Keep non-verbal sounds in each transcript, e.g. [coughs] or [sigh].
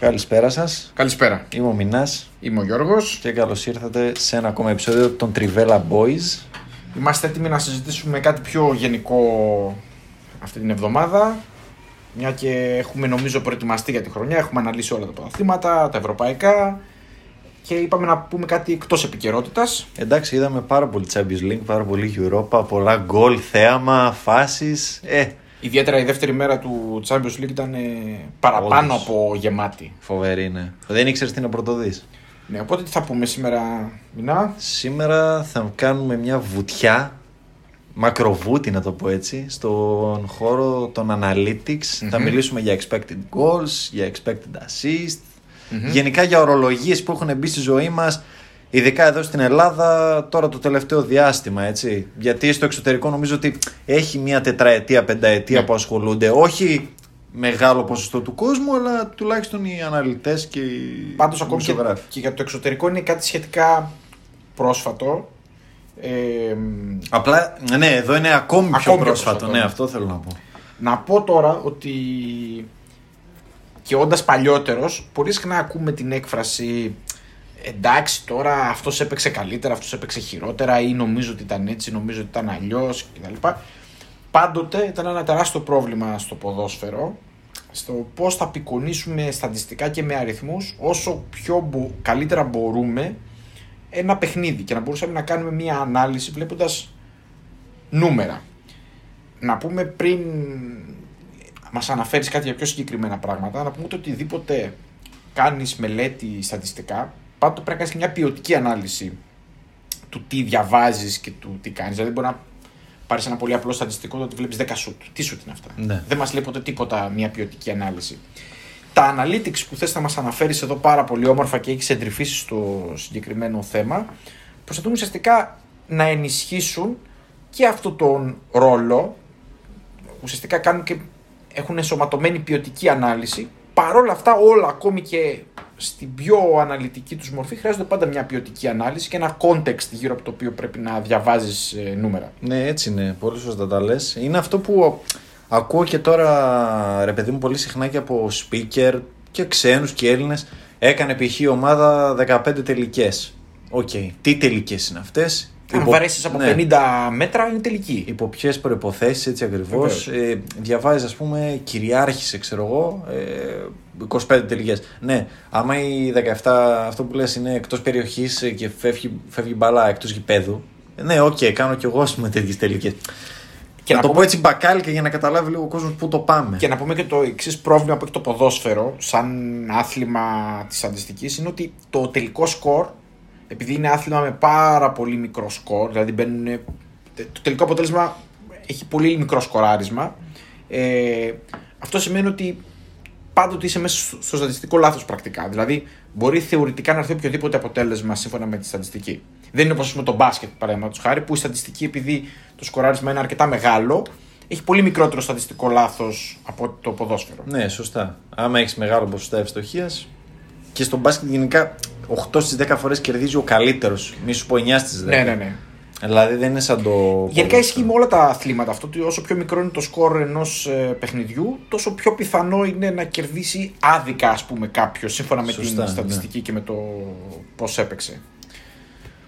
Καλησπέρα σας. Καλησπέρα. Είμαι ο Μινάς Είμαι ο Γιώργος. και καλώς ήρθατε σε ένα ακόμα επεισόδιο των Trivella Boys. Είμαστε έτοιμοι να συζητήσουμε κάτι πιο γενικό αυτή την εβδομάδα. Μια και έχουμε νομίζω προετοιμαστεί για τη χρονιά, έχουμε αναλύσει όλα τα πρωταθλήματα, τα ευρωπαϊκά και είπαμε να πούμε κάτι εκτός επικαιρότητας. Εντάξει, είδαμε πάρα πολύ Champions League, πάρα πολύ Europa, πολλά γκολ, θέαμα, φάσεις. Ε, Ιδιαίτερα η δεύτερη μέρα του Champions League ήταν ε, παραπάνω Όντως. από γεμάτη. φοβερή είναι. Δεν ήξερες τι να πρωτοδείς. Ναι, οπότε τι θα πούμε σήμερα, Μινά; Σήμερα θα κάνουμε μια βουτιά, μακροβούτη να το πω έτσι, στον χώρο των analytics. Θα μιλήσουμε για expected goals, για expected assist, γενικά για ορολογίες που έχουν μπει στη ζωή μας, ειδικά εδώ στην Ελλάδα τώρα το τελευταίο διάστημα, έτσι. Γιατί στο εξωτερικό νομίζω ότι έχει μια τετραετία, πενταετία Ναι. που ασχολούνται, όχι μεγάλο ποσοστό του κόσμου, αλλά τουλάχιστον οι αναλυτές και οι Πάντως ακόμη και, δημοσιογράφοι. και για το εξωτερικό είναι κάτι σχετικά πρόσφατο. Ε, Απλά, ναι, εδώ είναι ακόμη, πιο Ακόμη πιο πρόσφατο. πρόσφατο, Ναι, ναι. αυτό θέλω να πω. Να πω τώρα ότι και όντας παλιότερος, πολύ συχνά ακούμε την έκφραση εντάξει τώρα αυτός έπαιξε καλύτερα, αυτός έπαιξε χειρότερα ή νομίζω ότι ήταν έτσι, νομίζω ότι ήταν αλλιώς κτλ. Πάντοτε ήταν ένα τεράστιο πρόβλημα στο ποδόσφαιρο στο πώς θα απεικονίσουμε στατιστικά και με αριθμούς όσο πιο μπο- καλύτερα μπορούμε ένα παιχνίδι και να μπορούσαμε να κάνουμε μια ανάλυση βλέποντας νούμερα. Να πούμε πριν μας αναφέρεις κάτι για πιο συγκεκριμένα πράγματα, να πούμε ότι οτιδήποτε κάνεις μελέτη στατιστικά, πάντοτε πρέπει να κάνεις και μια ποιοτική ανάλυση του τι διαβάζεις και του τι κάνεις. Δηλαδή μπορεί να πάρεις ένα πολύ απλό στατιστικό το ότι βλέπεις 10 σουτ. Τι σουτ είναι αυτά; Ναι. Δεν μας λέει ποτέ τίποτα μια ποιοτική ανάλυση. Τα analytics που θες να μας αναφέρεις εδώ πάρα πολύ όμορφα και έχεις εντρυφήσει στο συγκεκριμένο θέμα, προσπαθούν ουσιαστικά να ενισχύσουν και αυτόν τον ρόλο ουσιαστικά κάνουν και έχουν ενσωματωμένη ποιοτική ανάλυση. Παρόλα αυτά, όλα ακόμη και στην πιο αναλυτική τους μορφή χρειάζονται πάντα μια ποιοτική ανάλυση και ένα context γύρω από το οποίο πρέπει να διαβάζεις ε, νούμερα. Ναι, έτσι είναι. Πολύ σωστά τα λες. Είναι αυτό που ακούω και τώρα, ρε παιδί μου, πολύ συχνά και από speaker και ξένους και Έλληνες. Έκανε π.χ. η ομάδα 15 τελικές. Οκ. Τι τελικές είναι αυτές; Αν Υπό- βαρέσεις από ναι. 50 μέτρα είναι τελική. Υπό ποιες προϋποθέσεις, έτσι ακριβώς. Ε, διαβάζεις, ας πούμε, κυριάρχησε, ξέρω εγώ, ε, 25 τελικές. Ναι, άμα η 17, αυτό που λες είναι εκτός περιοχής και φεύγει, φεύγει μπάλα εκτός γηπέδου. ε, Ναι, οκ, κάνω κι εγώ, ας πούμε, τέτοιες τελικές. Και να, να το πούμε- πω έτσι μπακάλικα για να καταλάβει λίγο ο κόσμος πού το πάμε. Και να πούμε και το εξής πρόβλημα που έχει το ποδόσφαιρο, σαν άθλημα της στατιστικής, είναι ότι το τελικό σκορ, επειδή είναι άθλημα με πάρα πολύ μικρό σκορ, δηλαδή μπαίνουν. Το τελικό αποτέλεσμα έχει πολύ μικρό σκοράρισμα. Ε, αυτό σημαίνει ότι πάντοτε είσαι μέσα στο στο στατιστικό λάθος πρακτικά. Δηλαδή, μπορεί θεωρητικά να έρθει οποιοδήποτε αποτέλεσμα σύμφωνα με τη στατιστική. Δεν είναι όπως με το μπάσκετ, παραδείγματος χάρη, που η στατιστική, επειδή το σκοράρισμα είναι αρκετά μεγάλο, έχει πολύ μικρότερο στατιστικό λάθος από το ποδόσφαιρο. Ναι, σωστά. Άμα έχεις μεγάλο ποσοστό ευστοχίας και στο μπάσκετ γενικά 8 στις 10 φορές κερδίζει ο καλύτερος. Μη σου πω 9 στις 10. Ναι, ναι, ναι. Δηλαδή δεν είναι σαν το. Γενικά ποδόσφαιρο. ισχύει με όλα τα αθλήματα αυτό ότι όσο πιο μικρό είναι το σκορ ενός παιχνιδιού, τόσο πιο πιθανό είναι να κερδίσει άδικα, ας πούμε, κάποιος σύμφωνα με Σωστά, την ναι. στατιστική και με το πώς έπαιξε.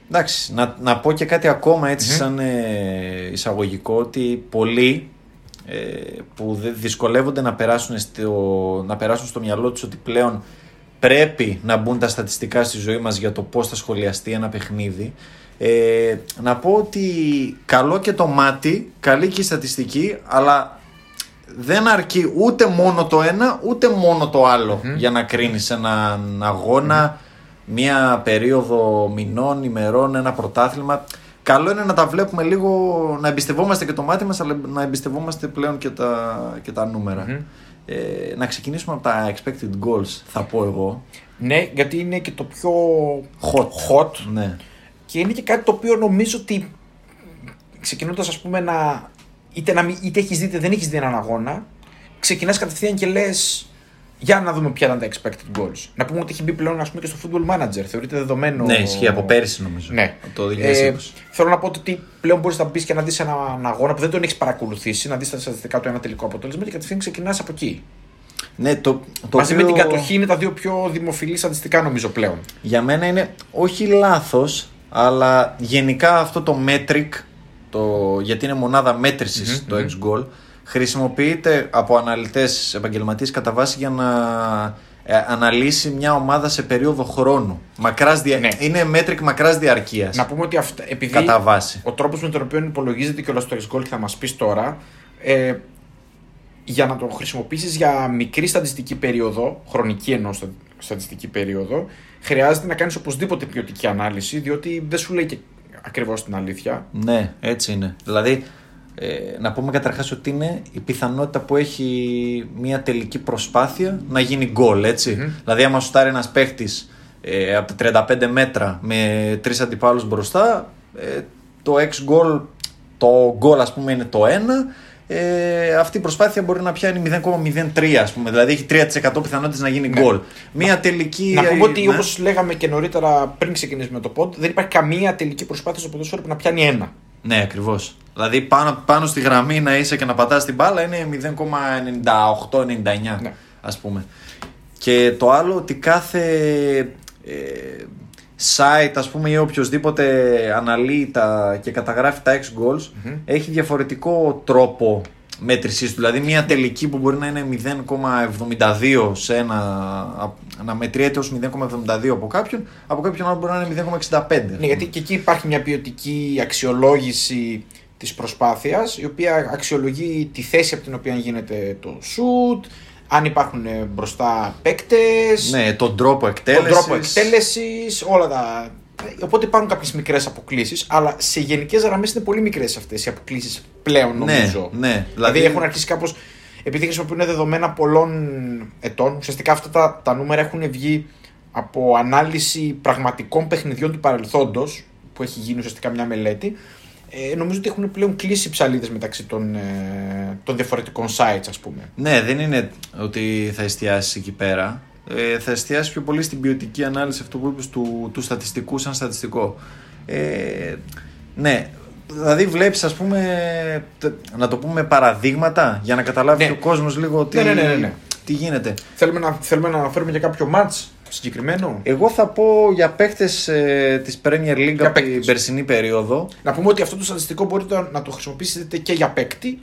Εντάξει, να, να πω και κάτι ακόμα έτσι σαν ε, εισαγωγικό ότι πολλοί ε, που δε- δυσκολεύονται να περάσουν, στο, να περάσουν στο μυαλό τους ότι πλέον πρέπει να μπουν τα στατιστικά στη ζωή μας για το πώς θα σχολιαστεί ένα παιχνίδι ε, να πω ότι καλό και το μάτι, καλή και η στατιστική αλλά δεν αρκεί ούτε μόνο το ένα ούτε μόνο το αλλο για να κρίνεις έναν αγώνα, μία περίοδο μηνών, ημερών, ένα πρωτάθλημα. Καλό είναι να τα βλέπουμε λίγο, να εμπιστευόμαστε και το μάτι μας, αλλά να εμπιστευόμαστε πλέον και τα, και τα νούμερα. Ε, να ξεκινήσουμε από τα expected goals, θα πω εγώ. Ναι, γιατί είναι και το πιο Hot. hot Ναι. και είναι και κάτι το οποίο νομίζω ότι ξεκινώντας, ας πούμε, να. είτε, να μην- είτε έχεις δει είτε δεν έχεις δει έναν αγώνα, ξεκινάς κατευθείαν και λες. Για να δούμε ποια ήταν τα expected goals. Να πούμε ότι έχει μπει πλέον ας πούμε, και στο football manager. Θεωρείται δεδομένο. Ναι, ισχύει από πέρυσι νομίζω. Ναι. Από το 2020. Ε, θέλω να πω ότι πλέον μπορείς να μπεις και να δεις έναν αγώνα που δεν τον έχεις παρακολουθήσει, να δεις τα στατιστικά του ένα τελικό αποτέλεσμα και κατευθείαν ξεκινάς από εκεί. ναι, το, το Μαζί με οποίο την κατοχή είναι τα δύο πιο δημοφιλή στατιστικά νομίζω πλέον. Για μένα είναι όχι λάθος, αλλά γενικά αυτό το metric, το, γιατί είναι μονάδα μέτρησης το X goal, χρησιμοποιείται από αναλυτές επαγγελματίες κατά βάση για να ε, αναλύσει μια ομάδα σε περίοδο χρόνου. Μακράς δια... Ναι. Είναι metric μακράς διαρκείας. Να πούμε ότι αυτά, επειδή Κατά βάση. ο τρόπος με τον οποίο υπολογίζεται και όλο το X goal και θα μας πεις τώρα, ε, για να το χρησιμοποιήσεις για μικρή στατιστική περίοδο, χρονική ενό στατιστική περίοδο, χρειάζεται να κάνεις οπωσδήποτε ποιοτική ανάλυση, διότι δεν σου λέει και ακριβώς την αλήθεια. Ναι, έτσι είναι. Δηλαδή, ε, να πούμε καταρχάς ότι είναι η πιθανότητα που έχει μια τελική προσπάθεια να γίνει γκολ, ετσι Δηλαδή, άμα σουτάρει ένας παίχτης ε, από τα 35 μέτρα με τρεις αντιπάλους μπροστά, ε, το ex goal, το goal ας πούμε είναι το 1, ε, αυτή η προσπάθεια μπορεί να πιάνει 0,03 ας πούμε, δηλαδή έχει 3% πιθανότητες να γίνει γκολ. Μια τελική... Να πούμε ότι ναι. όπως λέγαμε και νωρίτερα πριν ξεκινήσουμε το pod, δεν υπάρχει καμία τελική προσπάθεια στο ποδόσφαιρο που να πιάνει ένα. Ναι, ακριβώς. Δηλαδή πάνω, πάνω στη γραμμή να είσαι και να πατάς την μπάλα είναι 0,98-99 Ναι. ας πούμε. Και το άλλο ότι κάθε ε, site ας πούμε ή οποιοδήποτε αναλύει τα, και καταγράφει τα X goals έχει διαφορετικό τρόπο μέτρησής του. Δηλαδή μια τελική που μπορεί να είναι 0,72 σε ένα, να μετριέται ως 0,72 από κάποιον, από κάποιον άλλο μπορεί να είναι 0,65. Ναι, γιατί και εκεί υπάρχει μια ποιοτική αξιολόγηση της προσπάθειας, η οποία αξιολογεί τη θέση από την οποία γίνεται το shoot, αν υπάρχουν ε, μπροστά παίκτες, Ναι, τον τρόπο τον εκτέλεσης. τρόπο εκτέλεσης, όλα τα. Οπότε υπάρχουν κάποιες μικρές αποκλήσεις, αλλά σε γενικές γραμμές είναι πολύ μικρές αυτές οι αποκλήσεις πλέον νομίζω. Ναι, ναι. Δηλαδή, έχουν αρχίσει κάπως. Επειδή χρησιμοποιούν δεδομένα πολλών ετών, ουσιαστικά αυτά τα, τα νούμερα έχουν βγει από ανάλυση πραγματικών παιχνιδιών του παρελθόντος, που έχει γίνει ουσιαστικά μια μελέτη. Ε, νομίζω ότι έχουν πλέον κλείσει ψαλίδες μεταξύ των, ε, των διαφορετικών sites, ας πούμε. Ναι, δεν είναι ότι θα εστιάσεις εκεί πέρα. Ε, θα εστιάσεις πιο πολύ στην ποιοτική ανάλυση αυτό που είπες του, του στατιστικού σαν στατιστικό. Ε, ναι, δηλαδή βλέπεις ας πούμε, τε- να το πούμε παραδείγματα για να καταλάβει Ναι. ο κόσμος λίγο τι, Ναι, ναι, ναι, ναι, ναι. τι γίνεται. Θέλουμε να, θέλουμε να αναφέρουμε για κάποιο match συγκεκριμένο; Εγώ θα πω για παίχτες ε, της Premier League Για από την παίκτες. περσινή περίοδο. Να πούμε ότι αυτό το στατιστικό μπορείτε να το χρησιμοποιήσετε και για παίκτη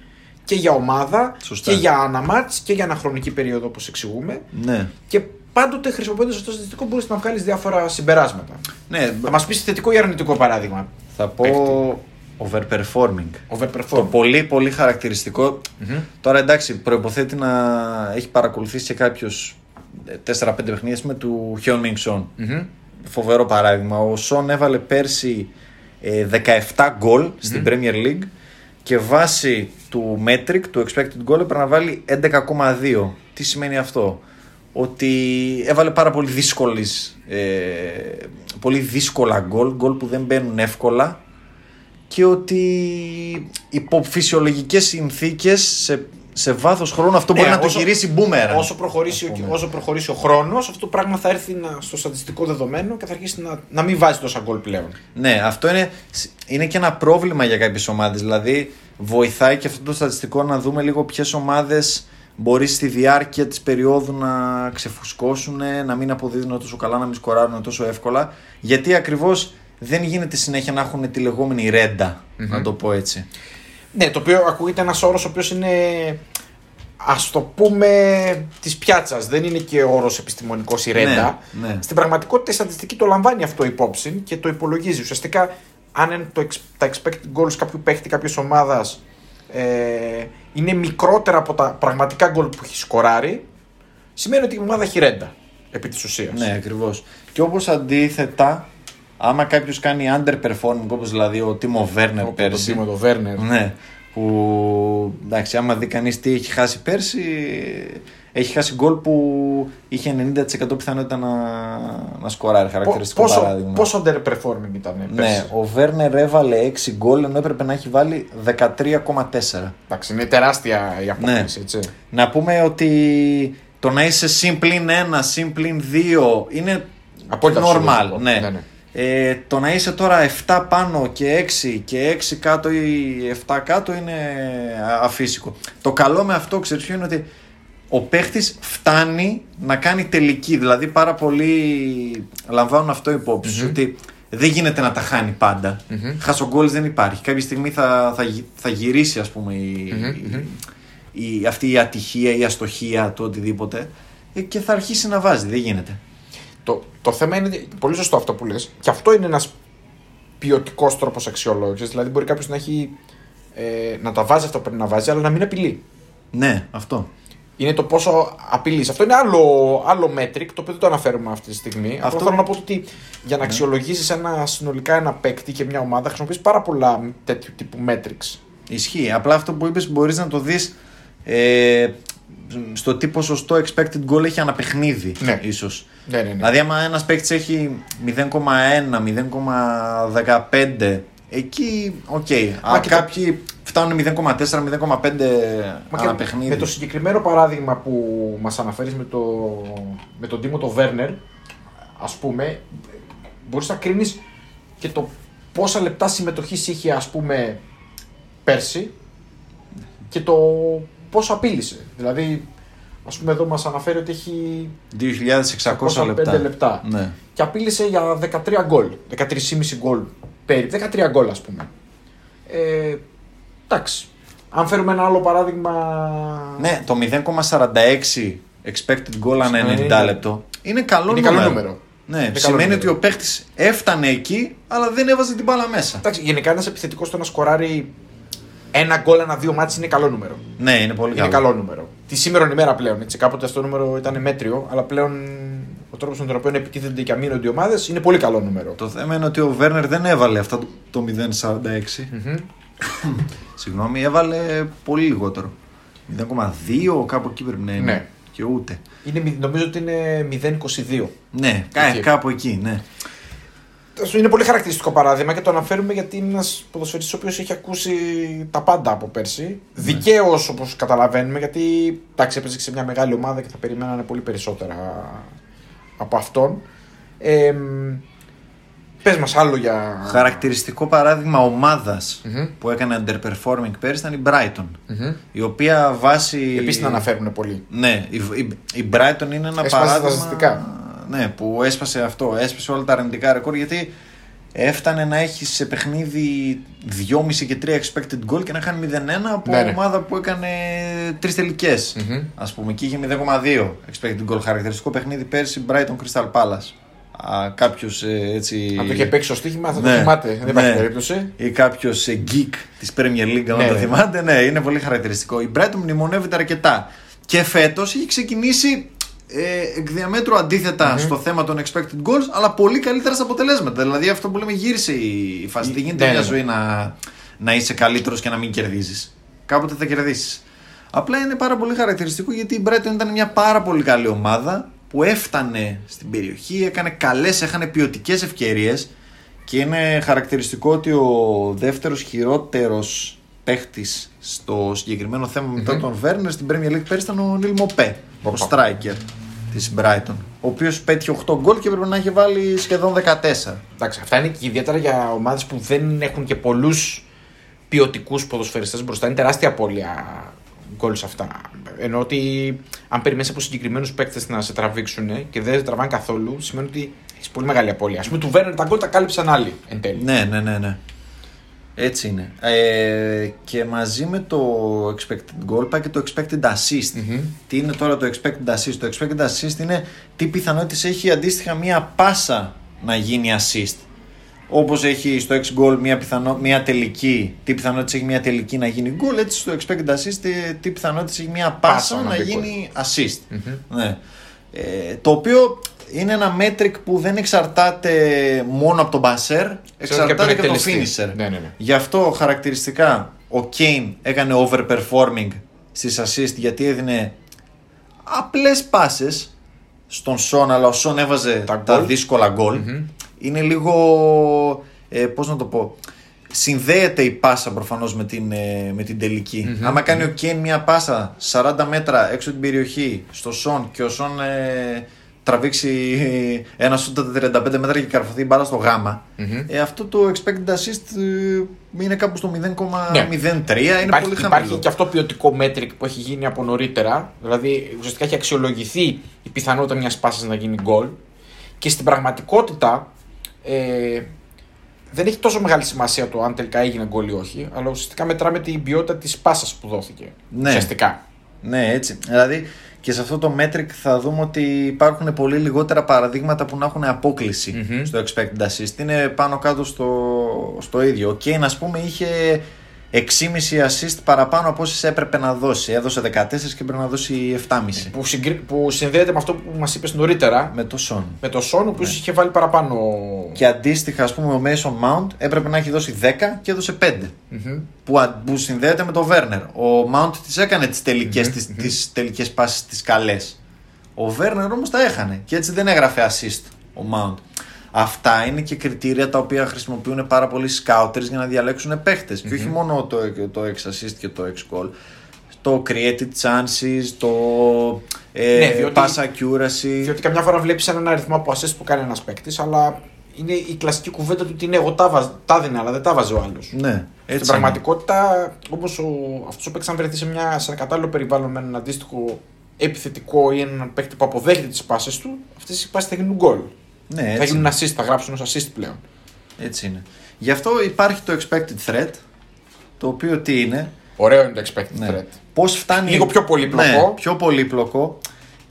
και για ομάδα Σωστά. και για αναμάτς και για αναχρονική περίοδο όπως εξηγούμε Ναι, και πάντοτε χρησιμοποιώντας αυτό το στατιστικό μπορείς να βγάλεις διάφορα συμπεράσματα. ναι Θα μας πεις θετικό ή αρνητικό παράδειγμα. θα πω overperforming. Το Overperform. πολύ πολύ χαρακτηριστικό. Τώρα εντάξει, προποθέτει να έχει παρακολουθήσει και κάποιος 4-5 παιχνίδια με του Χιόν Μινγκ Σον. Μμμ. Φοβερό παράδειγμα. Ο Σον έβαλε πέρσι ε, 17 γκολ στην Premier League και βάσει του metric, του expected goal, έπρεπε να βάλει 11,2. Τι σημαίνει αυτό; Ότι έβαλε πάρα πολύ δύσκολες, ε, πολύ δύσκολα γκολ, γκολ που δεν μπαίνουν εύκολα και ότι υπό φυσιολογικές συνθήκες σε, σε βάθος χρόνου αυτό μπορεί Ε, να το όσο- γυρίσει μπούμερα. Όσο προχωρήσει, ο, όσο προχωρήσει ο χρόνος, αυτό το πράγμα θα έρθει να, στο στατιστικό δεδομένο και θα αρχίσει να, να μην βάζει τόσα γκολ πλέον. Ναι, αυτό είναι, είναι και ένα πρόβλημα για κάποιες ομάδες. Δηλαδή, βοηθάει και αυτό το στατιστικό να δούμε λίγο ποιες ομάδες μπορεί στη διάρκεια της περίοδου να ξεφουσκώσουν, να μην αποδίδουν τόσο καλά, να μην σκοράρουν τόσο εύκολα. Γιατί ακριβώς δεν γίνεται συνέχεια να έχουν τη λεγόμενη ρέντα, να το πω έτσι. Ναι, το οποίο ακούγεται ένας όρος ο οποίος είναι. Α το πούμε της πιάτσας. Δεν είναι και όρος επιστημονικός η ρέντα. Ναι, ναι. Στην πραγματικότητα η στατιστική το λαμβάνει αυτό υπόψη και το υπολογίζει. Ουσιαστικά, αν είναι το, ex- τα expected goals κάποιου παίχτη κάποιας ομάδας ε, είναι μικρότερα από τα πραγματικά γκολ που έχει σκοράρει, σημαίνει ότι η ομάδα έχει ρέντα. Επί της ουσίας. Ναι, ακριβώς. Και όπως αντίθετα, άμα κάποιος κάνει underperforming, όπως δηλαδή ο Τίμο Βέρνερ Όπως τον πέρσι. Τίμο το Βέρνερ. Ναι. Που εντάξει, άμα δει κανείς τι έχει χάσει πέρσι, έχει χάσει γκολ που είχε 90% πιθανότητα να, να σκοράρει. Χαρακτηριστικό πόσο, παράδειγμα. Πόσο underperforming ήταν Ναι, πέρσι. ο Βέρνερ έβαλε 6 γκολ ενώ έπρεπε να έχει βάλει 13,4. Εντάξει, είναι τεράστια η απόκληση, Ναι. έτσι. Να πούμε ότι το να είσαι συν πλην 1, συν πλην 2 είναι Απόλυτα normal. φυσιολογικό. Ναι. Ναι, ναι. Ε, το να είσαι τώρα 7 πάνω και 6 και 6 κάτω ή 7 κάτω είναι αφύσικο. Το καλό με αυτό ξέρεις ποιο είναι ότι ο παίχτης φτάνει να κάνει τελική. Δηλαδή πάρα πολλοί λαμβάνουν αυτό υπόψη σου ότι δεν γίνεται να τα χάνει πάντα. Χασογκόλης δεν υπάρχει. Κάποια στιγμή θα, θα, γυ- θα γυρίσει ας πούμε η, η- αυτή η ατυχία, η αστοχία, το οτιδήποτε ε, και θα αρχίσει να βάζει. Δεν γίνεται. Το, το θέμα είναι ότι- πολύ σωστό αυτό που λες και αυτό είναι ένας ποιοτικός τρόπος αξιολόγησης δηλαδή μπορεί κάποιος να έχει ε, να τα βάζει αυτό που πρέπει να βάζει αλλά να μην απειλεί Ναι, αυτό. Είναι το πόσο απειλεί. Αυτό είναι άλλο, άλλο metric, το οποίο δεν το αναφέρουμε αυτή τη στιγμή. Αυτό, Αυτό- θέλω να πω ότι για να αξιολογήσεις ένα, συνολικά ένα παίκτη και μια ομάδα χρησιμοποιείς πάρα πολλά τέτοιου τύπου metrics. Ισχύει. Απλά αυτό που είπες μπορείς να το δεις ε, στο τι ποσοστό expected goal έχει ένα παιχνίδι Ναι. ίσως. Ναι, ναι, ναι. Δηλαδή άμα ένας παίκτης έχει 0,1, 0,15 εκεί οκ. Α, και το- κάποιοι φτάνουν 0,4, 0,5 Μα ένα και παιχνίδι. με το συγκεκριμένο παράδειγμα που μας αναφέρεις με, το, με τον Τίμο το Βέρνερ, ας πούμε, μπορείς να κρίνεις και το πόσα λεπτά συμμετοχής είχε ας πούμε πέρσι και το πόσο απείλησε. Δηλαδή, ας πούμε εδώ μας αναφέρει ότι έχει 2.600 5 λεπτά. λεπτά. Ναι. και απείλησε για 13 γκολ. 13,5 γκολ περίπου. 13 γκολ, ας πούμε. Ε, εντάξει. Αν φέρουμε ένα άλλο παράδειγμα. ναι, το 0,46 expected goal ανά Ναι, 90 είναι- λεπτό είναι καλό Είναι νούμερο. καλό νούμερο. Ναι, Είναι καλό σημαίνει νούμερο. ότι ο παίχτης έφτανε εκεί, αλλά δεν έβαζε την μπάλα μέσα. Εντάξει, γενικά ένας επιθετικός στο να σκοράρει ένα γκολ, ένα δύο μάτς είναι καλό νούμερο. Ναι, είναι πολύ Είναι καλό. καλό νούμερο. Τη σήμερα ημέρα πλέον. Έτσι. Κάποτε αυτό το νούμερο ήταν μέτριο, αλλά πλέον ο τρόπος με τον οποίο επιτίθενται και αμήνονται οι ομάδες είναι πολύ καλό νούμερο. Το θέμα είναι ότι ο Βέρνερ δεν έβαλε αυτό το- το 0,46. [coughs] Συγγνώμη, έβαλε πολύ λιγότερο. 0,2 κάπου εκεί πρέπει να είναι. Ναι. Και ούτε. Είναι, μη- νομίζω ότι είναι 0,22. Ναι, κα- Εκεί. κάπου εκεί, ναι. Είναι πολύ χαρακτηριστικό παράδειγμα και το αναφέρουμε γιατί είναι ένας ποδοσφαιριστής ο οποίος έχει ακούσει τα πάντα από πέρσι. Ναι. Δικαίως όπως καταλαβαίνουμε, γιατί εντάξει, έπαιζε σε μια μεγάλη ομάδα και θα περιμένανε πολύ περισσότερα από αυτόν. Ε, Πες μας άλλο για. Χαρακτηριστικό παράδειγμα ομάδας Μμμ. που έκανε underperforming πέρυσι ήταν η Brighton. Μμμ. Η οποία βάσει. Επίσης την αναφέρουν πολύ. Ναι, η, η, η Brighton είναι ένα Έσπασε τα παράδειγμα. στατιστικά. Ναι, που έσπασε αυτό. Έσπασε όλα τα αρνητικά ρεκόρ γιατί έφτανε να έχει σε παιχνίδι 2,5 και 3 expected goal και να χάνει 0-1 από Ναι, ναι. ομάδα που έκανε τρεις τελικές. Μμμ. Α πούμε, και είχε 0,2 expected goal. Χαρακτηριστικό παιχνίδι πέρσι Brighton Crystal Palace. Κάποιος έτσι. Αν το είχε παίξει στο στοίχημα θα το Ναι, θυμάται. Δεν υπάρχει ναι. περίπτωση. Ή κάποιος geek της Premier League, αν Ναι, το ναι. θυμάται. Ναι, είναι πολύ χαρακτηριστικό. Η Brighton μνημονεύεται αρκετά. Και φέτος έχει ξεκινήσει ε, εκ διαμέτρου αντίθετα στο θέμα των expected goals, αλλά πολύ καλύτερα στα αποτελέσματα. Δηλαδή αυτό που λέμε γύρισε η η φάση. Δεν γίνεται Ναι, μια ναι. ζωή να, να είσαι καλύτερος και να μην κερδίζεις. Κάποτε θα κερδίσεις. Απλά είναι πάρα πολύ χαρακτηριστικό γιατί η Brighton ήταν μια πάρα πολύ καλή ομάδα που έφτανε στην περιοχή, έκανε καλές, έχανε ποιοτικές ευκαιρίες και είναι χαρακτηριστικό ότι ο δεύτερος χειρότερος παίχτης στο συγκεκριμένο θέμα μετά τον Βέρνερ στην Premier League πέρυσι ήταν ο Νίλ Μοπέ, ο Οπα. striker της Brighton, ο οποίος πέτυχε 8 γκολ και έπρεπε να έχει βάλει σχεδόν 14. Εντάξει, αυτά είναι και ιδιαίτερα για ομάδες που δεν έχουν και πολλούς ποιοτικούς ποδοσφαιριστές μπροστά. Είναι τεράστια απώλεια γκολ σε αυτά. Ενώ ότι αν περιμένεις από συγκεκριμένους παίκτες να σε τραβήξουν και δεν σε τραβάνε καθόλου, σημαίνει ότι έχεις πολύ μεγάλη απώλεια. Α πούμε του Βέρνερ τα γκολ τα κάλυψαν άλλοι εν τέλει. Ναι, ναι, ναι, ναι. Έτσι είναι. Ε, και μαζί με το expected goal πάει και το expected assist. Τι είναι τώρα το expected assist; Το expected assist είναι τι πιθανότητες έχει αντίστοιχα μία πάσα να γίνει assist. Όπως έχει στο X goal μία, πιθανό, μία τελική, τι πιθανότητες έχει μία τελική να γίνει goal, έτσι στο expected assist ε, τι πιθανότητες έχει μία πάσα, Πάσα να να μπει γίνει assist. Ναι. Ε, το οποίο είναι ένα metric που δεν εξαρτάται μόνο από τον Μπασέρ, εξαρτάται και από τον finisher. Ναι, ναι, ναι. Γι' αυτό χαρακτηριστικά ο Kane έκανε overperforming στις assist γιατί έδινε απλές πάσες στον Σον, αλλά ο Σον έβαζε Τα τα, γκολ. δύσκολα γκολ. Είναι λίγο, ε, πώς να το πω, συνδέεται η πάσα προφανώς με την, ε, με την τελικη Άμα κάνει ο Κέιν μια πάσα 40 μέτρα έξω την περιοχή στο Σον και ο Σον ε, τραβήξει ένα σούτ τα 35 μέτρα και καρφωθεί η μπάλα στο γαμα ε, αυτό το expected assist ε, είναι κάπου στο 0,03 είναι Υπάρχει, πολύ χαμηλό. υπάρχει και αυτό ποιοτικό metric που έχει γίνει από νωρίτερα. Δηλαδή ουσιαστικά έχει αξιολογηθεί η πιθανότητα μιας πάσης να γίνει γκολ. Και στην πραγματικότητα ε, δεν έχει τόσο μεγάλη σημασία το αν τελικά έγινε γκολ ή όχι. Αλλά ουσιαστικά μετράμε την ποιότητα της πάσας που δόθηκε. Ναι. Ουσιαστικά. Ναι, έτσι. Δηλαδή και σε αυτό το metric θα δούμε ότι υπάρχουν πολύ λιγότερα παραδείγματα που να έχουν απόκληση στο expected assist. Είναι πάνω κάτω στο, στο ίδιο. Ο Kane, ας πούμε, είχε 6,5 assist παραπάνω από όσες έπρεπε να δώσει. Έδωσε 14 και πρέπει να δώσει 7,5. Που, συγκρι... που συνδέεται με αυτό που μας είπες νωρίτερα. Με το Son. Με το Σόν, ο οποίος είχε βάλει παραπάνω. Και αντίστοιχα, ας πούμε, ο Mason Mount έπρεπε να έχει δώσει 10 και έδωσε 5. Που, α- που συνδέεται με το Werner. Ο Mount τις έκανε τις τελικές, τις, τις τελικές πάσεις τις καλές. Ο Werner όμως τα έχανε και έτσι δεν έγραφε assist ο Mount. Αυτά είναι και κριτήρια τα οποία χρησιμοποιούν πάρα πολλοί scouters για να διαλέξουν παίχτες. Και όχι μόνο το, το X assist και το X goal. Το created chances, το ε, Ναι, διότι- pass accuracy. Διότι καμιά φορά βλέπεις έναν αριθμό από assist που κάνει ένας παίκτης, αλλά είναι η κλασική κουβέντα του ότι είναι εγώ τα, βάζ- τα έδινα, αλλά δεν τα βάζει ο άλλο. Ναι, Στην έτσι είναι. πραγματικότητα, όμω αυτός ο παίκτης, αν βρεθεί σε, μια, σε ένα κατάλληλο περιβάλλον με έναν αντίστοιχο επιθετικό ή έναν παίκτη που αποδέχεται τις πάσει του, αυτές οι πάσει θα γίνουν γκολ. Ναι, Θα έτσι γίνουν είναι. assist, θα γράψουν ως assist πλέον. Έτσι είναι. Γι' αυτό υπάρχει το expected threat, το οποίο τι είναι; Ωραίο είναι το expected Ναι. threat. Πώς φτάνει... Λίγο πιο πολύπλοκο. Ναι, πιο πολύπλοκο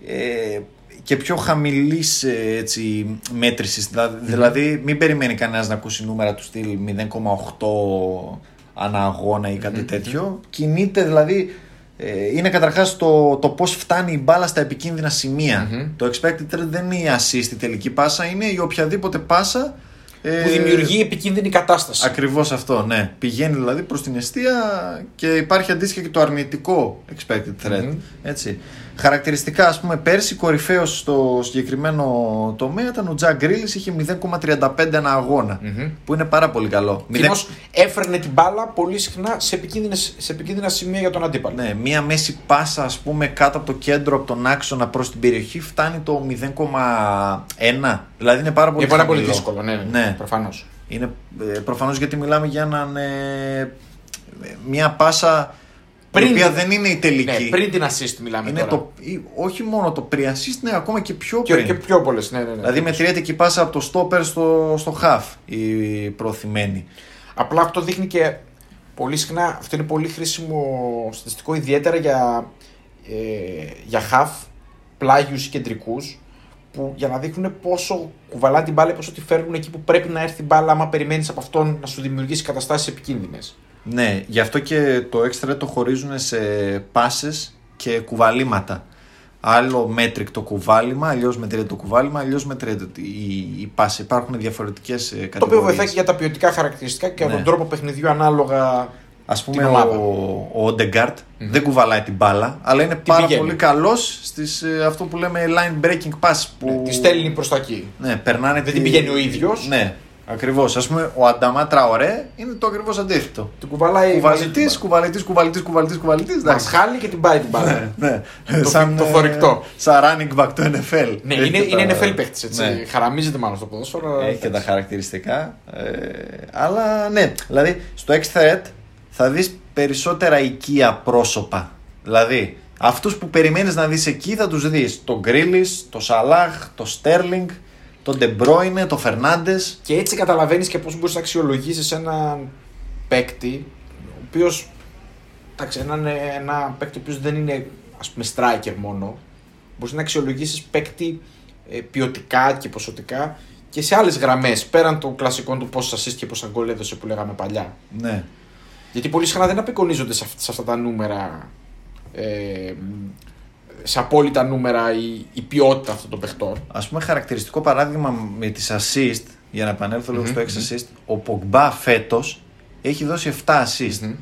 ε, και πιο χαμηλής ε, έτσι, μέτρησης. Δηλαδή, δηλαδή μην περιμένει κανένας να ακούσει νούμερα του στυλ 0,8 ανά αγώνα ή κατι τέτοιο. Κινείται δηλαδή... ε, είναι καταρχάς το, το πώς φτάνει η μπάλα στα επικίνδυνα σημεία. Το expected threat δεν είναι η assist η τελική πάσα, είναι η οποιαδήποτε πάσα ε, Που δημιουργεί επικίνδυνη κατάσταση. Ακριβώς αυτό, ναι. Πηγαίνει δηλαδή προς την αιστεία και υπάρχει αντίστοιχα και το αρνητικό expected threat. Έτσι. Χαρακτηριστικά, ας πούμε, πέρσι κορυφαίος στο συγκεκριμένο τομέα ήταν ο Τζακ Γκρίλι, είχε 0,35 ένα αγώνα. Που είναι πάρα πολύ καλό. Κοινώ έφερνε την μπάλα πολύ συχνά σε, επικίνδυνες, σε επικίνδυνα σημεία για τον αντίπαλο. Ναι, μία μέση πάσα, ας πούμε, κάτω από το κέντρο, από τον άξονα προς την περιοχή φτάνει το 0,1. Δηλαδή είναι πάρα πολύ είναι πάρα πολύ χαμηλό. δύσκολο, ναι, ναι, ναι. προφανώς. Είναι ε, προφανώς γιατί μιλάμε για έναν, ε, μια πάσα Πριν- η οποία δεν είναι η τελική. Ναι, πριν την assist μιλάμε είναι τώρα. το, ή- όχι μόνο το pre-assist, ναι, ακόμα και πιο Και, πριν. και πιο πολλές. Ναι, ναι, ναι. Δηλαδή μετριέται και η πάσα από το stopper στο, στο half η προωθημένη. Απλά αυτό δείχνει και πολύ συχνά, αυτό είναι πολύ χρήσιμο στατιστικό ιδιαίτερα για, ε, για half, πλάγιους ή κεντρικούς που για να δείχνουν πόσο κουβαλάνε την μπάλα, πόσο τη φέρνουν εκεί που πρέπει να έρθει η μπάλα άμα περιμένεις από αυτόν να σου δημιουργήσει καταστάσεις επικίνδυνες. Ναι, γι' αυτό και το extra το χωρίζουν σε πάσες και κουβαλήματα. Άλλο μέτρικ το κουβάλιμα, αλλιώς μετριέται το κουβάλιμα, αλλιώς μετριέται η, η πάση. Υπάρχουν διαφορετικές κατηγορίε. Το οποίο βοηθάει και για τα ποιοτικά χαρακτηριστικά και για Ναι. τον τρόπο παιχνιδιού ανάλογα. Α πούμε, την ομάδα. ο, ο Odegaard δεν κουβαλάει την μπάλα, αλλά είναι πάρα πηγαίνει. πολύ καλός στις ε, αυτό που λέμε line breaking pass. Που, Τη στέλνει προς τα εκεί. Ναι, περνάνε Δεν την πηγαίνει ο ίδιος. Ναι, ακριβώς. Α πούμε, ο Ανταμά Τραωρέ είναι το ακριβώς αντίθετο. Την κουβαλάει. Κουβαλητής, κουβαλητής, κουβαλητής, κουβαλητής, κουβαλητής. Μας χάλει και την πάει την μπάλα. Ναι, Το- σαν, το ε, θωρηκτό. Σαν running back το NFL. Ναι, Έχει είναι, και είναι τα- NFL παίχτη έτσι. Ναι. Χαραμίζεται μάλλον στο ποδόσφαιρο. αλλά Έχει και τα εντάξει. χαρακτηριστικά. Ε, αλλά ναι, δηλαδή στο X-Threat θα δεις περισσότερα οικία πρόσωπα. Δηλαδή, αυτούς που περιμένεις να δεις εκεί θα τους δεις. Τον Γκρίλις, τον Σαλάχ, τον Στέρλινγκ, τον Ντεμπρόινε, τον Φερνάντες. Και έτσι καταλαβαίνεις και πώς μπορείς να αξιολογήσεις έναν παίκτη, ο οποίος. Εντάξει, έναν, ένα παίκτη ο οποίος δεν είναι ας πούμε striker μόνο. Μπορείς να αξιολογήσεις παίκτη ε, ποιοτικά και ποσοτικά και σε άλλες γραμμές πέραν των κλασικών του πόσα assist και πόσα γκολ έδωσε που λέγαμε παλιά. Ναι. Γιατί πολύ συχνά δεν απεικονίζονται σε, αυτ- σε αυτά τα νούμερα. Ε, σε απόλυτα νούμερα η, η ποιότητα αυτών των παιχτών. Α πούμε, χαρακτηριστικό παράδειγμα με τις assist, για να επανέλθω λίγο στο 6 assist, ο Pogba φέτος έχει δώσει 7 assist.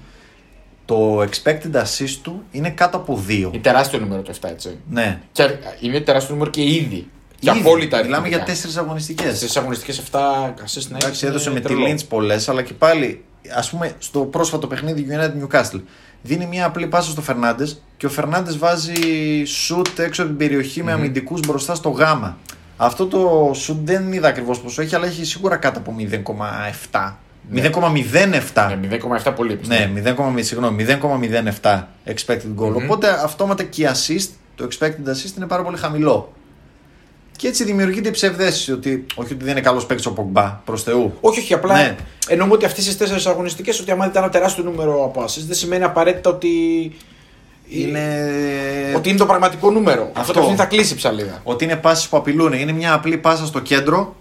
Το expected assist του είναι κάτω από 2. Είναι τεράστιο νούμερο το 7, έτσι. Ναι. Και είναι τεράστιο νούμερο και ήδη. Και Ήδη. απόλυτα Μιλάμε για αριθμητικά. 4 αγωνιστικές. Στι αγωνιστικές 7 assist ναι, Εντάξει, είναι έδωσε με τη τρελό. Lynch πολλές, αλλά και πάλι, ας πούμε, στο πρόσφατο παιχνίδι United Newcastle. Δίνει μια απλή πάσα στο Φερνάντες και ο Φερνάντες βάζει σουτ έξω από την περιοχή με αμυντικούς μπροστά στο γάμα. Αυτό το σουτ δεν είδα ακριβώς πόσο έχει, αλλά έχει σίγουρα κάτω από 0,7. Ναι. 0,07. Ναι, 0,7 πολύ πιστεύω. Ναι, 0,0, συγγνώμη, 0,07 expected goal. Οπότε αυτόματα και η assist, το expected assist είναι πάρα πολύ χαμηλό. Και έτσι δημιουργείται η ψευδέστηση ότι όχι ότι δεν είναι καλός παίκτης ο Πογμπά προς Θεού. Όχι, όχι, απλά Ναι. εννοούμε ότι αυτές τις τέσσερις αγωνιστικές, ότι άμα ήταν ένα τεράστιο νούμερο από assist, δεν σημαίνει απαραίτητα ότι. Είναι. Ότι είναι το πραγματικό νούμερο. Αυτό, Αυτό. το παιχνίδι θα κλείσει η ψαλίδα. Ότι είναι πάσει που απειλούν. Είναι μια απλή πάσα στο κέντρο,